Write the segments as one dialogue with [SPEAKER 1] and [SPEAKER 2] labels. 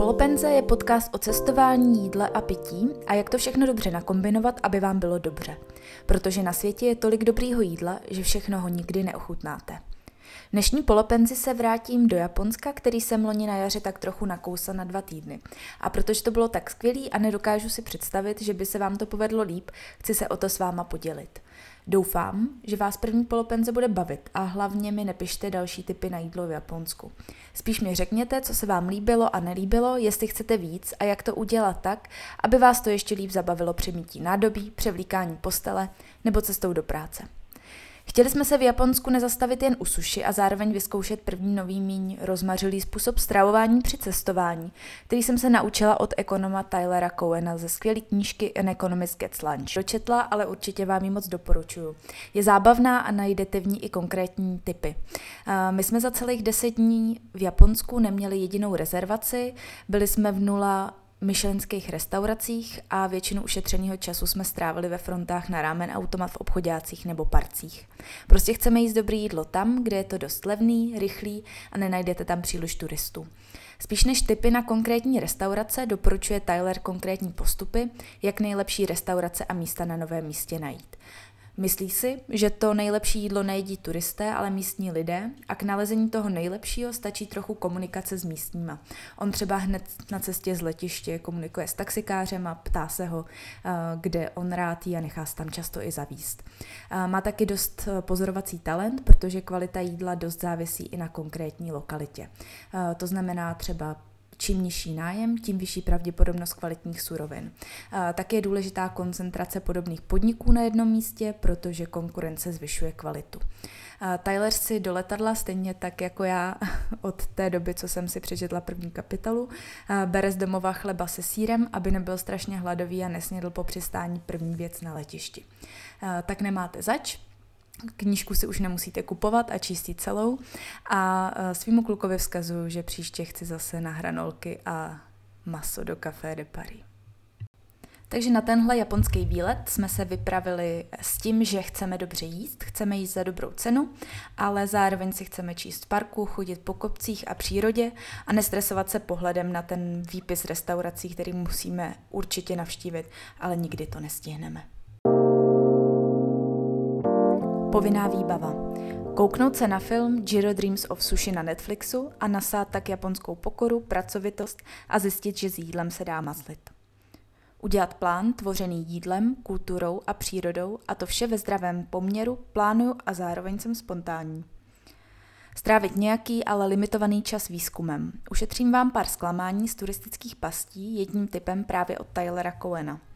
[SPEAKER 1] Polopenze je podcast o cestování, jídle a pití a jak to všechno dobře nakombinovat, aby vám bylo dobře. Protože na světě je tolik dobrýho jídla, že všechno ho nikdy neochutnáte. Dnešní polopenzi se vrátím do Japonska, který jsem loni na jaře tak trochu nakousal na dva týdny. A protože to bylo tak skvělý a nedokážu si představit, že by se vám to povedlo líp, chci se o to s váma podělit. Doufám, že vás první polopenze bude bavit a hlavně mi nepište další typy na jídlo v Japonsku. Spíš mi řekněte, co se vám líbilo a nelíbilo, jestli chcete víc a jak to udělat tak, aby vás to ještě líp zabavilo při mítí nádobí, převlíkání postele nebo cestou do práce. Chtěli jsme se v Japonsku nezastavit jen u suši a zároveň vyzkoušet první nový míň rozmařilý způsob stravování při cestování, který jsem se naučila od ekonoma Tylera Cohena ze skvělé knížky An Economist Gets Lunch. Dočetla, ale určitě vám ji moc doporučuju. Je zábavná a najdete v ní i konkrétní typy. My jsme za celých deset dní v Japonsku neměli jedinou rezervaci, byli jsme v nula myšlenských restauracích a většinu ušetřeného času jsme strávili ve frontách na rámen automat v obchodácích nebo parcích. Prostě chceme jíst dobré jídlo tam, kde je to dost levný, rychlý a nenajdete tam příliš turistů. Spíš než typy na konkrétní restaurace doporučuje Tyler konkrétní postupy, jak nejlepší restaurace a místa na novém místě najít. Myslí si, že to nejlepší jídlo nejedí turisté, ale místní lidé a k nalezení toho nejlepšího stačí trochu komunikace s místníma. On třeba hned na cestě z letiště komunikuje s taxikářem a ptá se ho, eh, kde on rád jí a nechá se tam často i zavíst. Eh, má taky dost eh, pozorovací talent, protože kvalita jídla dost závisí i na konkrétní lokalitě. To znamená třeba Čím nižší nájem, tím vyšší pravděpodobnost kvalitních surovin. Tak je důležitá koncentrace podobných podniků na jednom místě, protože konkurence zvyšuje kvalitu. Tyler si do letadla, stejně tak jako já od té doby, co jsem si přečetla první kapitolu, bere z domova chleba se sírem, aby nebyl strašně hladový a nesnědl po přistání první věc na letišti. Tak nemáte zač, Knížku si už nemusíte kupovat a číst celou. A e, svýmu klukovi vzkazuju, že příště chci zase na hranolky a maso do Café de Paris. Takže na tenhle japonský výlet jsme se vypravili s tím, že chceme dobře jíst, chceme jíst za dobrou cenu, ale zároveň si chceme číst v parku, chodit po kopcích a přírodě a nestresovat se pohledem na ten výpis restaurací, který musíme určitě navštívit, ale nikdy to nestihneme. Povinná výbava. Kouknout se na film Jiro Dreams of Sushi na Netflixu a nasát tak japonskou pokoru, pracovitost a zjistit, že s jídlem se dá mazlit. Udělat plán tvořený jídlem, kulturou a přírodou a to vše ve zdravém poměru, plánuju a zároveň jsem spontánní. Strávit nějaký, ale limitovaný čas výzkumem. Ušetřím vám pár zklamání z turistických pastí jedním typem právě od Tylera Coena –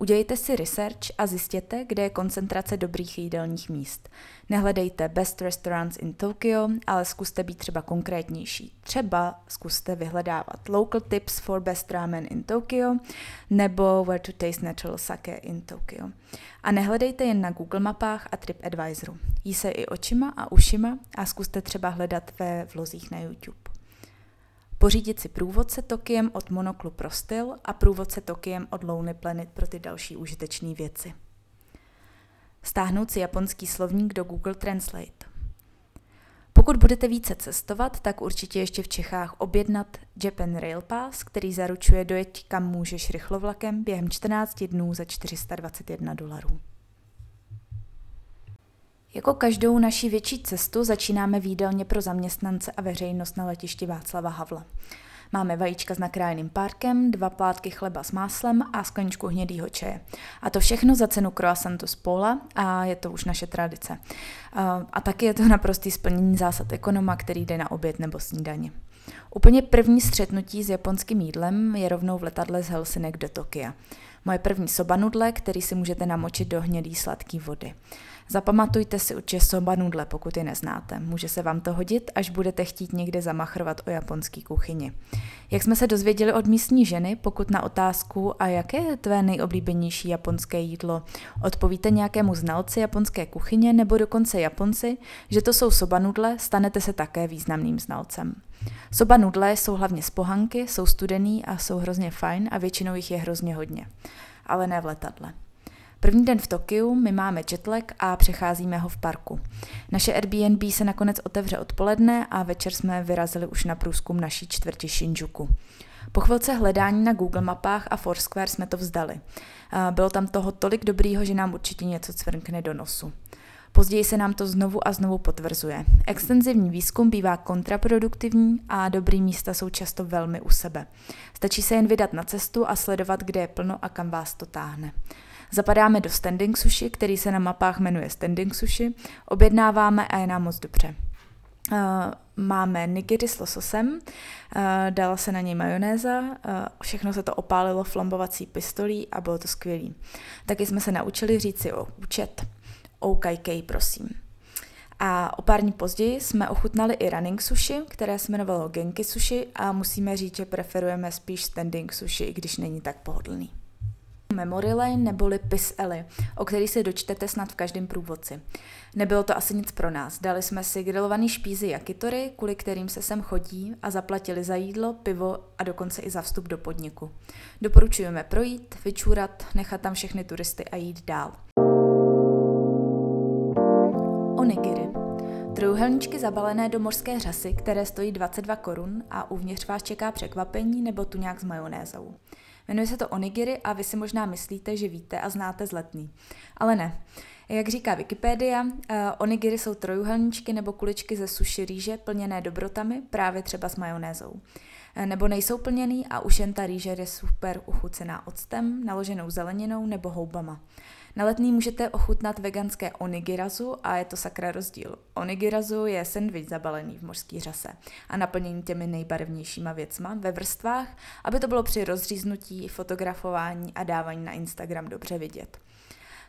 [SPEAKER 1] Udělejte si research a zjistěte, kde je koncentrace dobrých jídelních míst. Nehledejte best restaurants in Tokyo, ale zkuste být třeba konkrétnější. Třeba zkuste vyhledávat local tips for best ramen in Tokyo nebo where to taste natural sake in Tokyo. A nehledejte jen na Google mapách a TripAdvisoru. Jí se i očima a ušima a zkuste třeba hledat ve vlozích na YouTube. Pořídit si průvodce Tokiem od Monoklu pro styl a průvodce Tokiem od Lonely Planet pro ty další užitečné věci. Stáhnout si japonský slovník do Google Translate. Pokud budete více cestovat, tak určitě ještě v Čechách objednat Japan Rail Pass, který zaručuje dojet kam můžeš rychlovlakem během 14 dnů za 421 dolarů. Jako každou naši větší cestu začínáme výdelně pro zaměstnance a veřejnost na letišti Václava Havla. Máme vajíčka s nakrájeným párkem, dva plátky chleba s máslem a skleničku hnědýho čaje. A to všechno za cenu croissantu z pola a je to už naše tradice. A taky je to naprostý splnění zásad ekonoma, který jde na oběd nebo snídaně. Úplně první střetnutí s japonským jídlem je rovnou v letadle z Helsinek do Tokia. Moje první soba nudle, který si můžete namočit do hnědý sladké vody. Zapamatujte si určitě soba nudle, pokud je neznáte. Může se vám to hodit, až budete chtít někde zamachrovat o japonský kuchyni. Jak jsme se dozvěděli od místní ženy, pokud na otázku a jaké je tvé nejoblíbenější japonské jídlo, odpovíte nějakému znalci japonské kuchyně nebo dokonce Japonci, že to jsou soba nudle, stanete se také významným znalcem. Soba nudle jsou hlavně z pohanky, jsou studený a jsou hrozně fajn a většinou jich je hrozně hodně. Ale ne v letadle. První den v Tokiu my máme jetlag a přecházíme ho v parku. Naše Airbnb se nakonec otevře odpoledne a večer jsme vyrazili už na průzkum naší čtvrti Shinjuku. Po chvilce hledání na Google mapách a Foursquare jsme to vzdali. Bylo tam toho tolik dobrýho, že nám určitě něco cvrkne do nosu. Později se nám to znovu a znovu potvrzuje. Extenzivní výzkum bývá kontraproduktivní a dobrý místa jsou často velmi u sebe. Stačí se jen vydat na cestu a sledovat, kde je plno a kam vás to táhne. Zapadáme do standing sushi, který se na mapách jmenuje standing sushi, objednáváme a je nám moc dobře. Uh, máme nigiri s lososem, uh, dala se na něj majonéza, uh, všechno se to opálilo flambovací pistolí a bylo to skvělý. Taky jsme se naučili říct si o účet. OKK, prosím. A o pár dní později jsme ochutnali i running sushi, které se jmenovalo Genki sushi a musíme říct, že preferujeme spíš standing sushi, i když není tak pohodlný. Memory Lane neboli Pis Eli, o který si dočtete snad v každém průvodci. Nebylo to asi nic pro nás. Dali jsme si grilovaný špízy jakitory, kvůli kterým se sem chodí a zaplatili za jídlo, pivo a dokonce i za vstup do podniku. Doporučujeme projít, vyčůrat, nechat tam všechny turisty a jít dál. Onigiri. Trojuhelníčky zabalené do mořské řasy, které stojí 22 korun a uvnitř vás čeká překvapení nebo tu nějak s majonézou. Jmenuje se to onigiri a vy si možná myslíte, že víte a znáte zletný. Ale ne. Jak říká Wikipedia, uh, onigiri jsou trojuhelníčky nebo kuličky ze suši rýže plněné dobrotami, právě třeba s majonézou. Uh, nebo nejsou plněný a už jen ta rýže je super uchucená octem, naloženou zeleninou nebo houbama. Na letný můžete ochutnat veganské onigirazu a je to sakra rozdíl. Onigirazu je sendvič zabalený v mořský řase a naplněný těmi nejbarevnějšíma věcma ve vrstvách, aby to bylo při rozříznutí, fotografování a dávání na Instagram dobře vidět.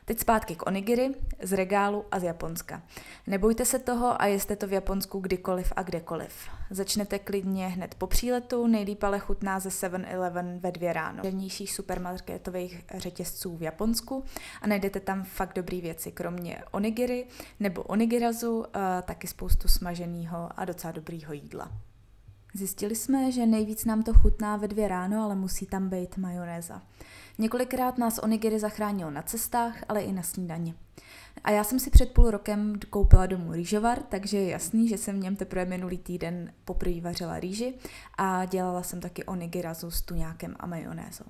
[SPEAKER 1] Teď zpátky k onigiri z regálu a z Japonska. Nebojte se toho a jeste to v Japonsku kdykoliv a kdekoliv. Začnete klidně hned po příletu, nejlíp ale chutná ze 7-Eleven ve dvě ráno. Levnějších supermarketových řetězců v Japonsku a najdete tam fakt dobré věci, kromě onigiri nebo onigirazu, taky spoustu smaženého a docela dobrýho jídla. Zjistili jsme, že nejvíc nám to chutná ve dvě ráno, ale musí tam být majonéza. Několikrát nás onigiri zachránil na cestách, ale i na snídani. A já jsem si před půl rokem koupila domů rýžovar, takže je jasný, že jsem v něm teprve minulý týden poprvé vařila rýži a dělala jsem taky onigirazu s tuňákem a majonézou.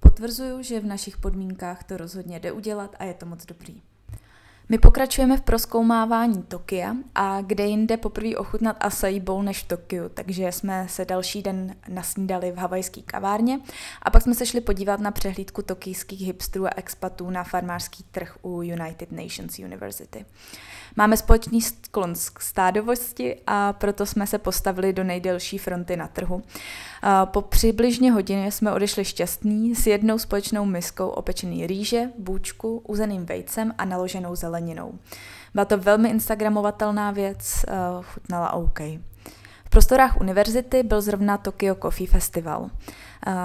[SPEAKER 1] Potvrzuju, že v našich podmínkách to rozhodně jde udělat a je to moc dobrý. My pokračujeme v proskoumávání Tokia a kde jinde poprvé ochutnat acai bowl než v Tokiu, takže jsme se další den nasnídali v havajské kavárně a pak jsme se šli podívat na přehlídku tokijských hipstrů a expatů na farmářský trh u United Nations University. Máme společný sklon k stádovosti a proto jsme se postavili do nejdelší fronty na trhu. Po přibližně hodině jsme odešli šťastní s jednou společnou miskou opečený rýže, bůčku, uzeným vejcem a naloženou zeleninou. Byla to velmi instagramovatelná věc, chutnala OK. V prostorách univerzity byl zrovna Tokyo Coffee Festival.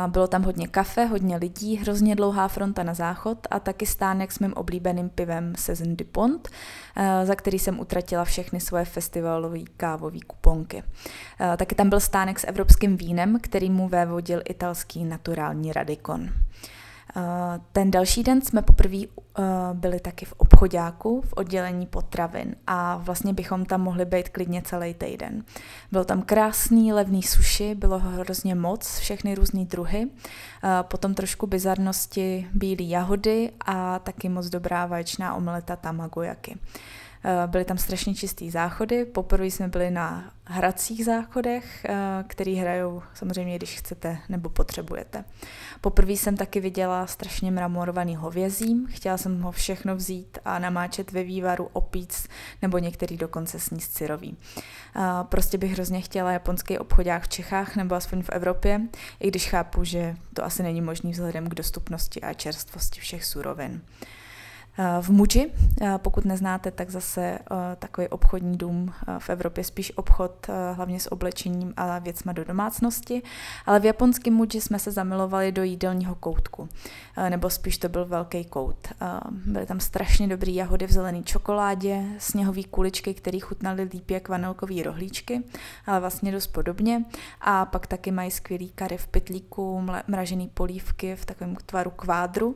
[SPEAKER 1] Bylo tam hodně kafe, hodně lidí, hrozně dlouhá fronta na záchod a taky stánek s mým oblíbeným pivem Saison Dupont, za který jsem utratila všechny svoje festivalové kávové kuponky. Taky tam byl stánek s evropským vínem, který mu vévodil italský naturální radikon. Eh, ten další den jsme poprvé eh, byli taky v obchodáku v oddělení potravin a vlastně bychom tam mohli být klidně celý týden. Bylo tam krásný, levný suši, bylo hrozně moc, všechny různé druhy, eh, potom trošku bizarnosti, bílé jahody a taky moc dobrá vaječná omeleta tamagoyaki. Eh, byly tam strašně čistý záchody. Poprvé jsme byli na hracích záchodech, eh, který hrajou samozřejmě, když chcete nebo potřebujete. Poprvé jsem taky viděla strašně mramorovaný hovězím. Chtěla jsem ho všechno vzít a namáčet ve vývaru, opíc nebo některý dokonce sníst syrový. Eh, prostě bych hrozně chtěla japonský obchodák v Čechách nebo aspoň v Evropě, i když chápu, že to asi není možný vzhledem k dostupnosti a čerstvosti všech surovin. Eh, v Muji, eh, pokud neznáte, tak zase eh, takový obchodní dům v Evropě, spíš obchod hlavně s oblečením a věcma do domácnosti, ale v japonském Muji jsme se zamilovali do jídelního koutku, nebo spíš to byl velký kout. Byly tam strašně dobrý jahody v zelené čokoládě, sněhové kuličky, které chutnaly líp jak vanilkové rohlíčky, ale vlastně dost podobně. A pak taky mají skvělý kary v pytlíku, mražený polívky v takovém tvaru kvádru,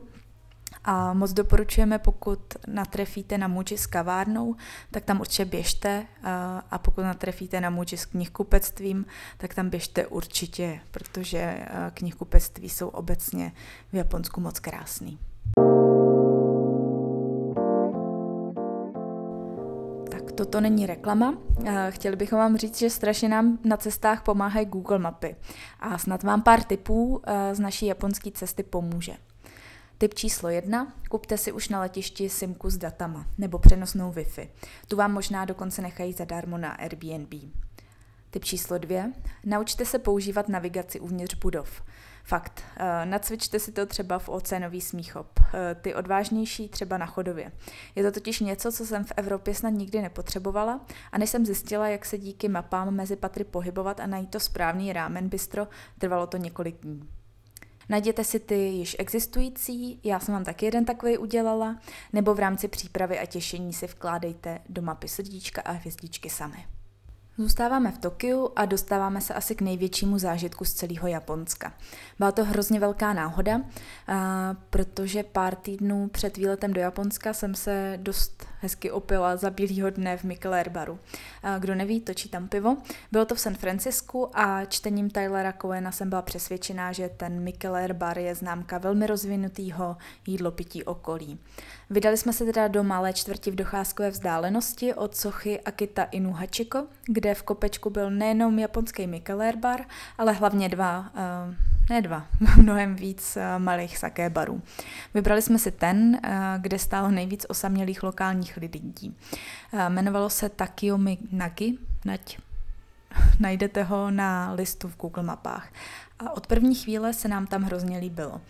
[SPEAKER 1] A moc doporučujeme, pokud natrefíte na muči s kavárnou, tak tam určitě běžte a pokud natrefíte na muči s knihkupectvím, tak tam běžte určitě, protože knihkupectví jsou obecně v Japonsku moc krásný. toto není reklama. Chtěli bychom vám říct, že strašně nám na cestách pomáhají Google mapy. A snad vám pár tipů z naší japonské cesty pomůže. Tip číslo jedna, kupte si už na letišti simku s datama nebo přenosnou Wi-Fi. Tu vám možná dokonce nechají zadarmo na Airbnb. Tip číslo dvě, naučte se používat navigaci uvnitř budov. Fakt, uh, nacvičte si to třeba v Oceanový smíchop, uh, ty odvážnější třeba na chodově. Je to totiž něco, co jsem v Evropě snad nikdy nepotřebovala a než jsem zjistila, jak se díky mapám mezi patry pohybovat a najít to správný rámen bistro, trvalo to několik dní. Najděte si ty již existující, já jsem vám taky jeden takový udělala, nebo v rámci přípravy a těšení si vkládejte do mapy srdíčka a hvězdičky sami. Zůstáváme v Tokiu a dostáváme se asi k největšímu zážitku z celého Japonska. Byla to hrozně velká náhoda, protože pár týdnů před výletem do Japonska jsem se dost hezky opila za bílýho dne v Mikkeler baru. Kdo neví, točí tam pivo. Bylo to v San Francisku a čtením Tylera Coena jsem byla přesvědčená, že ten Mikkeler bar je známka velmi rozvinutého jídlo pití okolí. Vydali jsme se teda do malé čtvrti v docházkové vzdálenosti od sochy Akita Inu Hachiko, kde v kopečku byl nejenom japonský Mikkeler bar, ale hlavně dva, uh, ne dva, mnohem víc uh, malých saké barů. Vybrali jsme si ten, uh, kde stálo nejvíc osamělých lokálních lidí. Uh, jmenovalo se Takiomi Nagi, nať najdete ho na listu v Google mapách. A od první chvíle se nám tam hrozně líbilo.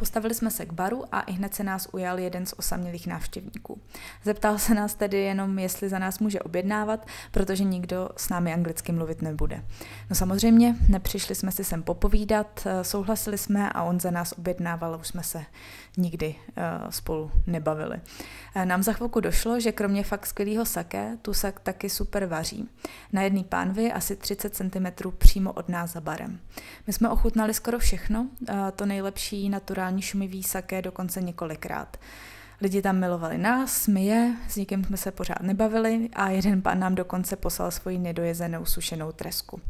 [SPEAKER 1] Postavili jsme se k baru a i hned se nás ujal jeden z osamělých návštěvníků. Zeptal se nás tedy jenom, jestli za nás může objednávat, protože nikdo s námi anglicky mluvit nebude. No samozřejmě, nepřišli jsme si sem popovídat, souhlasili jsme a on za nás objednával, už jsme se nikdy uh, spolu nebavili. Uh, nám za chvilku došlo, že kromě fakt skvělého sake, tu sak taky super vaří. Na jedný pánvi asi 30 cm přímo od nás za barem. My jsme ochutnali skoro všechno, to nejlepší naturální šumivý sake dokonce několikrát. Lidi tam milovali nás, my je, s nikým jsme se pořád nebavili a jeden pán nám dokonce poslal svoji nedojezenou sušenou tresku.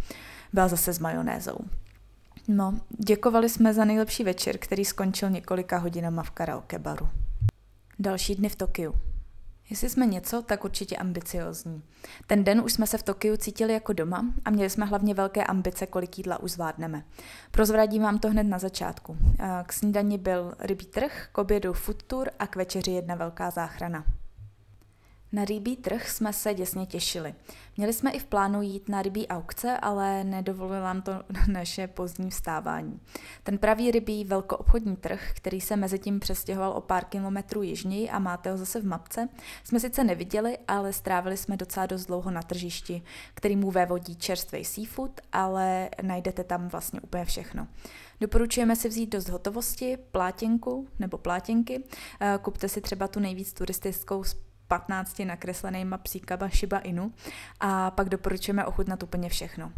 [SPEAKER 1] Byla zase s majonézou. No, děkovali jsme za nejlepší večer, který skončil několika hodinama v karaoke baru. Další dny v Tokiu. Jestli jsme něco, tak určitě ambiciozní. Ten den už jsme se v Tokiu cítili jako doma a měli jsme hlavně velké ambice, kolik jídla už zvládneme. Prozvradím vám to hned na začátku. K snídani byl rybí trh, k obědu food tour a k večeři jedna velká záchrana. Na rybí trh jsme se děsně těšili. Měli jsme i v plánu jít na rybí aukce, ale nedovolilo nám to naše pozdní vstávání. Ten pravý rybí velkoobchodní trh, který se mezi tím přestěhoval o pár kilometrů jižněji a máte ho zase v mapce, jsme sice neviděli, ale strávili jsme docela dost dlouho na tržišti, který mu vévodí čerstvý seafood, ale najdete tam vlastně úplně všechno. Doporučujeme si vzít dost hotovosti, plátěnku nebo plátěnky. Eh, kupte si třeba tu nejvíc turistickou 15 nakreslenýma psíkama Shiba Inu a pak doporučujeme ochutnat úplně všechno.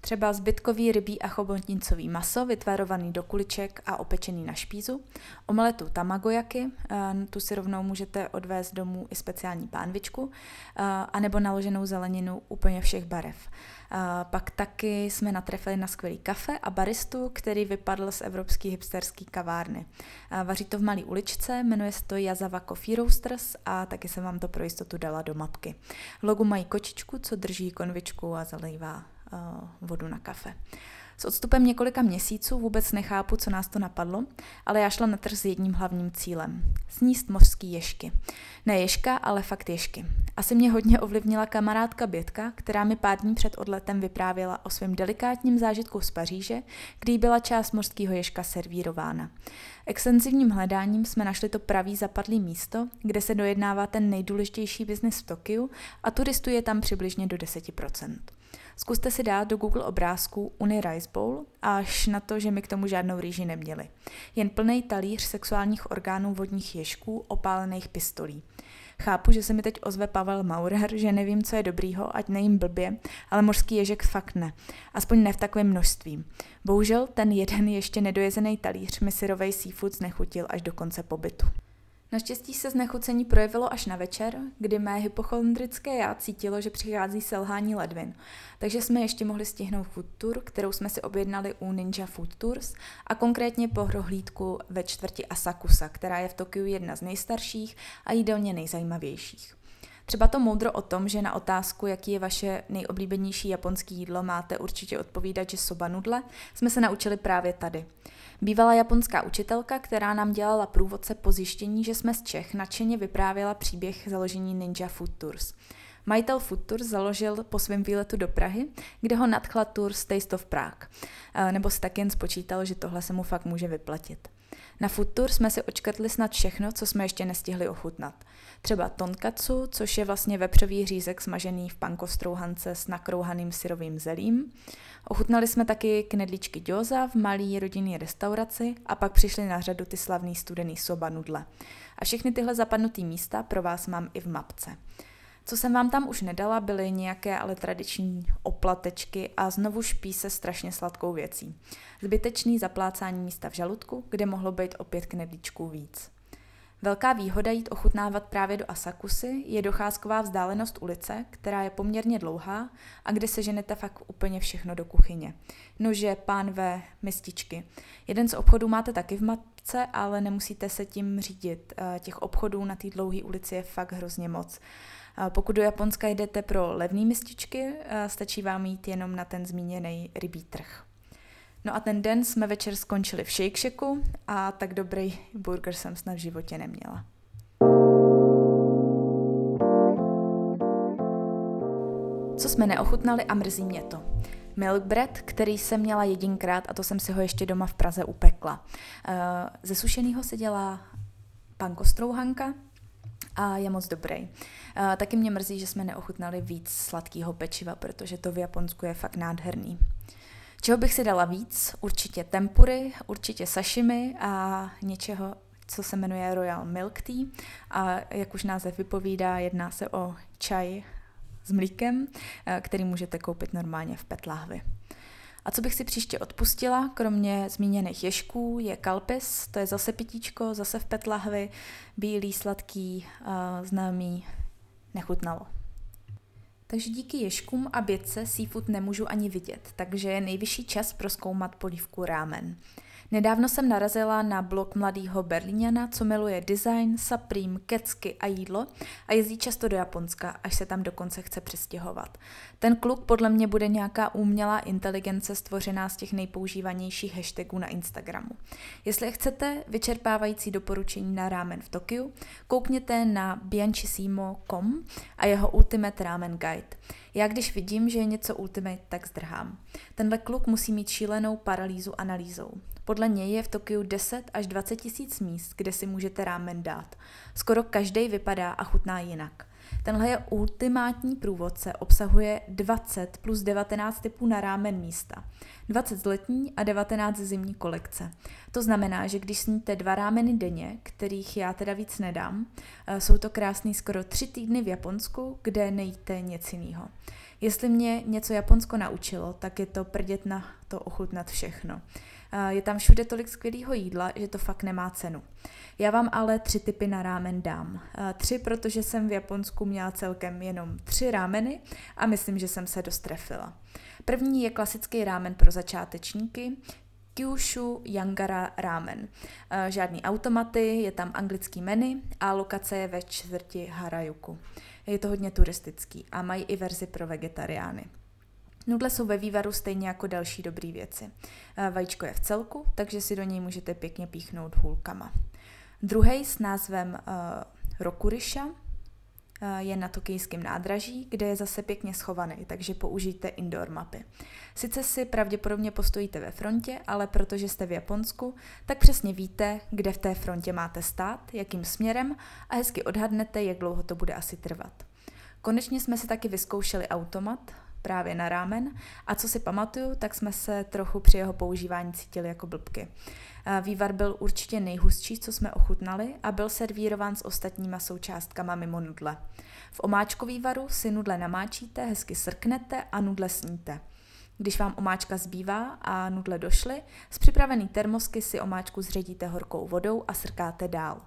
[SPEAKER 1] Třeba zbytkový rybí a chobotnicový maso, vytvarovaný do kuliček a opečený na špízu, omeletu tamagojaky, eh, tu si rovnou můžete odvést domů i speciální pánvičku, eh, anebo naloženou zeleninu úplně všech barev. Eh, pak taky jsme natrefili na skvělý kafe a baristu, který vypadl z evropské hipsterské kavárny. Vaří to v malé uličce, jmenuje se to Yazava Coffee Roasters a taky jsem vám to pro jistotu dala do mapky. V logu mají kočičku, co drží konvičku a zalejvá vodu na kafe. S odstupem několika měsíců vůbec nechápu, co nás to napadlo, ale já šla na trh s jedním hlavním cílem. Sníst mořský ješky. Ne ješka, ale fakt ješky. Asi mě hodně ovlivnila kamarádka Bětka, která mi pár dní před odletem vyprávěla o svém delikátním zážitku z Paříže, kdy byla část mořského ješka servírována. Extenzivním hledáním jsme našli to pravý zapadlý místo, kde se dojednává ten nejdůležitější biznis v Tokiu a turistů je tam přibližně do 10%. Zkuste si dát do Google obrázku Uni Rice Bowl, až na to, že my k tomu žádnou rýži neměli. Jen plný talíř sexuálních orgánů vodních ježků, opálených pistolí. Chápu, že se mi teď ozve Pavel Maurer, že nevím, co je dobrýho, ať nejím blbě, ale mořský ježek fakt ne. Aspoň ne v takovém množství. Bohužel ten jeden ještě nedojezený talíř mi syrovej seafood znechutil až do konce pobytu. Naštěstí se znechucení projevilo až na večer, kdy mé hypochondrické já cítilo, že přichází selhání ledvin. Takže jsme ještě mohli stihnout food tour, kterou jsme si objednali u Ninja Food Tours a konkrétně po prohlídku ve čtvrti Asakusa, která je v Tokiu jedna z nejstarších a jídelně nejzajímavějších. Třeba to moudro o tom, že na otázku, jaký je vaše nejoblíbenější japonské jídlo, máte určitě odpovídat, že soba nudle, jsme se naučili právě tady. Bývalá japonská učitelka, která nám dělala průvodce po zjištění, že jsme z Čech, nadšeně vyprávěla příběh založení Ninja Food Tours. Majitel Food Tours založil po svém výletu do Prahy, kde ho nadchla Tours Taste of Prague. Eh, nebo si tak jen spočítal, že tohle se mu fakt může vyplatit. Na Food Tour jsme si očkrtli snad všechno, co jsme ještě nestihli ochutnat. Třeba tonkatsu, což je vlastně vepřový řízek smažený v pankostrouhance s nakrouhaným syrovým zelím. Ochutnali jsme taky knedlíčky gyoza v malý rodinný restauraci a pak přišli na řadu ty slavný studený soba nudle. A všechny tyhle zapadnutý místa pro vás mám i v mapce. Co jsem vám tam už nedala, byly nějaké ale tradiční oplatečky a znovu špí se strašně sladkou věcí. Zbytečný zaplácání místa v žaludku, kde mohlo být opět knedlíčků víc. Velká výhoda jít ochutnávat právě do Asakusy je docházková vzdálenost ulice, která je poměrně dlouhá a kde se ženete fakt úplně všechno do kuchyně. Nože, pánve, mističky. Jeden z obchodů máte taky v mapce, ale nemusíte se tím řídit. Eh, těch obchodů na té dlouhé ulici je fakt hrozně moc. Pokud do Japonska jdete pro levné mističky, eh, stačí vám jít jenom na ten zmíněný rybí trh. No a ten den jsme večer skončili v Shake Shacku a tak dobrý burger jsem snad v životě neměla. Co jsme neochutnali a mrzí mě to. Milk bread, který jsem měla jedinkrát a to jsem si ho ještě doma v Praze upekla. Eh, ze sušeného se dělá pankostrouhanka, a je moc dobrý. Uh, taky mě mrzí, že jsme neochutnali víc sladkého pečiva, protože to v Japonsku je fakt nádherný. Čeho bych si dala víc? Určitě tempury, určitě sashimi a něčeho, co se jmenuje Royal Milk Tea. A jak už název vypovídá, jedná se o čaj s mlíkem, eh, který můžete koupit normálně v petláhvi. A co bych si příště odpustila, kromě zmíněných ješků, je kalpis, to je zase pitíčko, zase v petlahvi, bílý, sladký, uh, známý, nechutnalo. Takže díky ješkům a bědce seafood nemůžu ani vidět, takže je nejvyšší čas proskoumat polívku rámen. Nedávno jsem narazila na blog mladého Berlíňana, co miluje design, Supreme, kecky a jídlo a jezdí často do Japonska, až se tam dokonce chce přestěhovat. Ten kluk podle mě bude nějaká umělá inteligence stvořená z těch nejpoužívanějších hashtagů na Instagramu. Jestli chcete vyčerpávající doporučení na rámen v Tokiu, koukněte na bianchisimo.com a jeho Ultimate Ramen Guide. Já když vidím, že je něco ultimate, tak zdrhám. Tenhle kluk musí mít šílenou paralýzu analýzou. Podle něj je v Tokiu 10 až 20 tisíc míst, kde si můžete rámen dát. Skoro každý vypadá a chutná jinak. Tenhle je ultimátní průvodce, obsahuje 20 plus 19 typů na rámen místa. 20 z letní a 19 z zimní kolekce. To znamená, že když sníte dva rámeny denně, kterých já teda víc nedám, eh, jsou to krásný skoro tři týdny v Japonsku, kde nejíte nic jiného. Jestli mě něco Japonsko naučilo, tak je to prdět na to ochutnat všechno. Je tam všude tolik skvělého jídla, že to fakt nemá cenu. Já vám ale tři typy na rámen dám. Tři, protože jsem v Japonsku měla celkem jenom tři rámeny a myslím, že jsem se dostrefila. První je klasický rámen pro začátečníky, Kyushu Yangara Ramen. Žádný automaty, je tam anglický menu a lokace je ve čtvrti Harajuku. Je to hodně turistický a mají i verzi pro vegetariány. Nudle jsou ve vývaru stejně jako další dobré věci. Eh, vajíčko je v celku, takže si do něj můžete pěkně píchnout hůlkama. Druhý s názvem uh, Rokurisha uh, je na tokijském nádraží, kde je zase pěkně schovaný, takže použijte indoor mapy. Sice si pravděpodobně postojíte ve frontě, ale protože jste v Japonsku, tak přesně víte, kde v té frontě máte stát, jakým směrem a hezky odhadnete, jak dlouho to bude asi trvat. Konečně jsme si taky vyzkoušeli automat, právě na rámen a co si pamatuju, tak jsme se trochu při jeho používání cítili jako blbky. Vývar byl určitě nejhustší, co jsme ochutnali a byl servírován s ostatníma součástkama mimo nudle. V omáčku vývaru si nudle namáčíte, hezky srknete a nudle sníte. Když vám omáčka zbývá a nudle došly, z připravený termosky si omáčku zředíte horkou vodou a srkáte dál.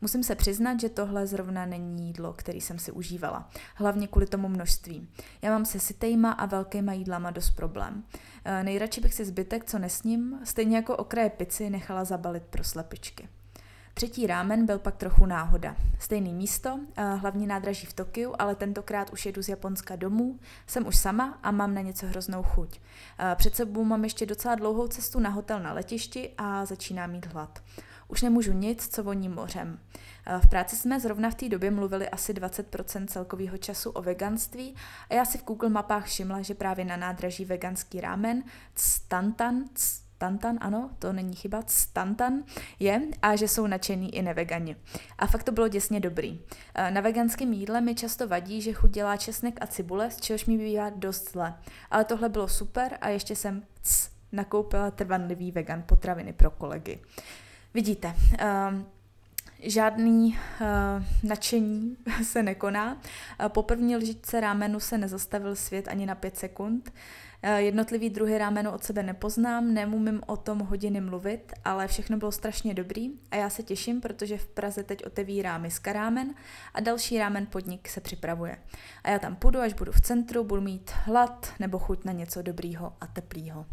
[SPEAKER 1] Musím se přiznat, že tohle zrovna není jídlo, který jsem si užívala. Hlavně kvůli tomu množství. Já mám se sitejma a velkýma jídlama dost problém. E, nejradši bych si zbytek, co nesním, stejně jako okraje pici, nechala zabalit pro slepičky. Třetí rámen byl pak trochu náhoda. Stejný místo, hlavní nádraží v Tokiu, ale tentokrát už jedu z Japonska domů, jsem už sama a mám na něco hroznou chuť. Před sebou mám ještě docela dlouhou cestu na hotel na letišti a začínám mít hlad. Už nemůžu nic, co voní mořem. V práci jsme zrovna v té době mluvili asi 20% celkového času o veganství a já si v Google mapách všimla, že právě na nádraží veganský rámen, Stantan, Tantan, ano, to není chyba, Tantan je a že jsou nadšený i nevegani. A fakt to bylo děsně dobrý. Eh, na veganském jídle mi často vadí, že chuť dělá česnek a cibule, z čehož mi bývá dost zle. Ale tohle bylo super a ještě jsem cs, nakoupila trvanlivý vegan potraviny pro kolegy. Vidíte, um, žádný uh, nadšení se nekoná. Uh, po první lžičce rámenu se nezastavil svět ani na pět sekund. Eh, jednotlivý druhy rámenu od sebe nepoznám, nemůžu o tom hodiny mluvit, ale všechno bylo strašně dobrý a já se těším, protože v Praze teď otevírá Miska rámen a další rámen podnik se připravuje. A já tam půjdu, až budu v centru, budu mít hlad nebo chuť na něco dobrýho a teplýho.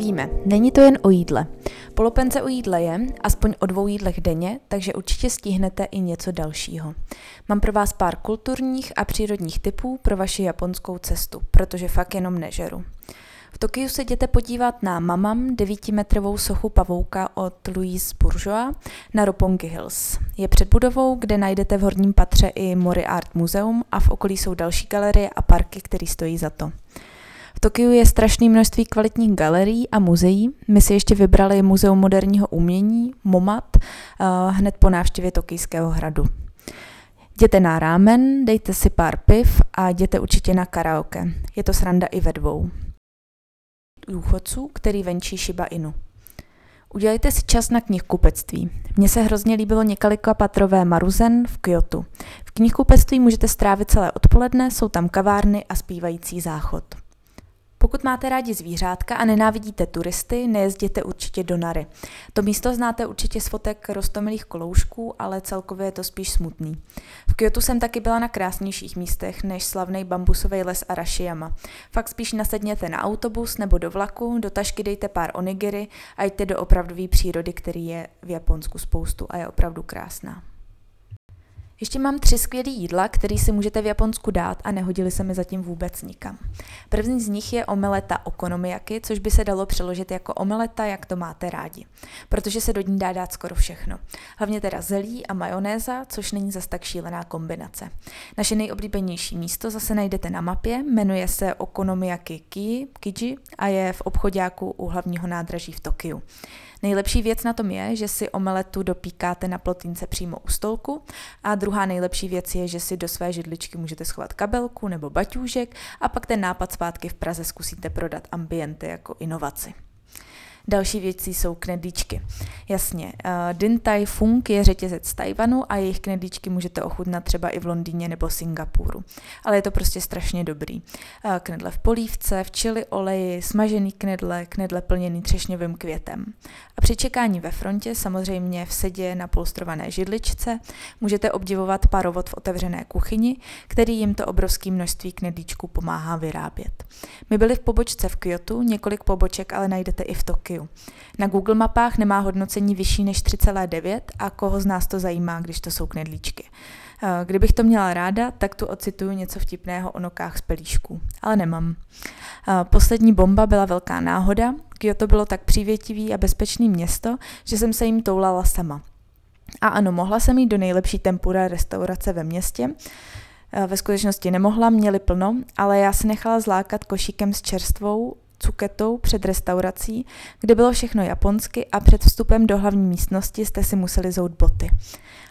[SPEAKER 1] Víme, není to jen o jídle. Polopence o jídle je aspoň o dvou jídlech denně, takže určitě stihnete i něco dalšího. Mám pro vás pár kulturních a přírodních typů pro vaši japonskou cestu, protože fakt jenom nežeru. V Tokiu se jděte podívat na Mamam, 9-metrovou sochu pavouka od Louise Bourgeois na Roppongi Hills. Je před budovou, kde najdete v horním patře i Mori Art Museum a v okolí jsou další galerie a parky, které stojí za to. V Tokiu je strašné množství kvalitních galerií a muzeí. My si ještě vybrali Muzeum moderního umění, MOMAT, uh, hned po návštěvě Tokijského hradu. Jděte na rámen, dejte si pár piv a jděte určitě na karaoke. Je to sranda i ve dvou. Důchodců, který venčí Shiba Inu. Udělejte si čas na knihkupectví. Mně se hrozně líbilo několika patrové Maruzen v Kyoto. V knihkupectví můžete strávit celé odpoledne, jsou tam kavárny a zpívající záchod. Pokud máte rádi zvířátka a nenávidíte turisty, nejezděte určitě do Nary. To místo znáte určitě z fotek rostomilých koloušků, ale celkově je to spíš smutný. V Kyoto jsem taky byla na krásnějších místech než slavný bambusový les Arashiyama. Fakt spíš nasedněte na autobus nebo do vlaku, do tašky dejte pár onigiry a jděte do opravdové přírody, který je v Japonsku spoustu a je opravdu krásná. Ještě mám tři skvělé jídla, které si můžete v Japonsku dát a nehodili se mi zatím vůbec nikam. První z nich je omeleta okonomiyaki, což by se dalo přeložit jako omeleta, jak to máte rádi, protože se do ní dá dát skoro všechno. Hlavně teda zelí a majonéza, což není zas tak šílená kombinace. Naše nejoblíbenější místo zase najdete na mapě, jmenuje se Okonomiyaki Kiji, Kiji a je v obchodáku u hlavního nádraží v Tokiu. Nejlepší věc na tom je, že si omeletu dopíkáte na plotínce přímo u stolku a druhá nejlepší věc je, že si do své židličky můžete schovat kabelku nebo baťůžek a pak ten nápad zpátky v Praze zkusíte prodat ambiente jako inovaci. Další věci jsou knedlíčky. Jasně, uh, Din Tai Fung je řetězec z Tajvanu a jejich knedlíčky můžete ochutnat třeba i v Londýně nebo Singapuru. Ale je to prostě strašně dobrý. Uh, knedle v polívce, v čili oleji, smažený knedle, knedle plněný třešňovým květem. A při čekání ve frontě, samozřejmě v sedě na polstrované židličce, můžete obdivovat parovod v otevřené kuchyni, který jim to obrovské množství knedlíčků pomáhá vyrábět. My byli v pobočce v Kyoto, několik poboček ale najdete i v Tokiu. Tokiu. Na Google mapách nemá hodnocení vyšší než 3,9 a koho z nás to zajímá, když to jsou knedlíčky. Eh, kdybych to měla ráda, tak tu ocituju něco vtipného o nokách z pelíšků, ale nemám. Eh, poslední bomba byla velká náhoda. Kyoto bylo tak přívětivý a bezpečný město, že jsem se jim toulala sama. A ano, mohla jsem jít do nejlepší tempura restaurace ve městě, eh, ve skutečnosti nemohla, měli plno, ale já se nechala zlákat košíkem s čerstvou cuketou před restaurací, kde bylo všechno japonsky a před vstupem do hlavní místnosti jste si museli zout boty.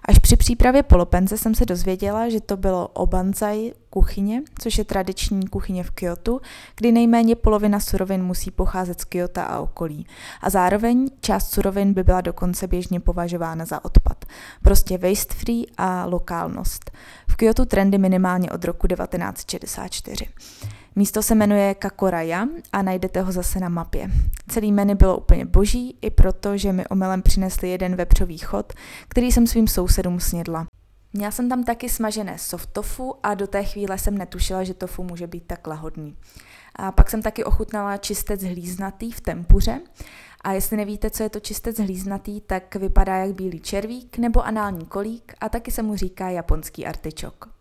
[SPEAKER 1] Až při přípravě polopence jsem se dozvěděla, že to bylo obanzai kuchyně, což je tradiční kuchyně v Kyoto, kdy nejméně polovina surovin musí pocházet z Kyoto a okolí. A zároveň část surovin by byla dokonce běžně považována za odpad. Prostě waste free a lokálnost. V Kyoto trendy minimálně od roku 1964. Místo se jmenuje Kakoraya a najdete ho zase na mapě. Celý menu bylo úplně boží, i proto, že mi omylem přinesli jeden vepřový chod, který jsem svým sousedům snědla. Měla jsem tam taky smažené soft tofu a do té chvíle jsem netušila, že tofu může být tak lahodný. A pak jsem taky ochutnala čistec hlíznatý v tempuře. A jestli nevíte, co je to čistec hlíznatý, tak vypadá jak bílý červík nebo anální kolík a taky se mu říká japonský artičok.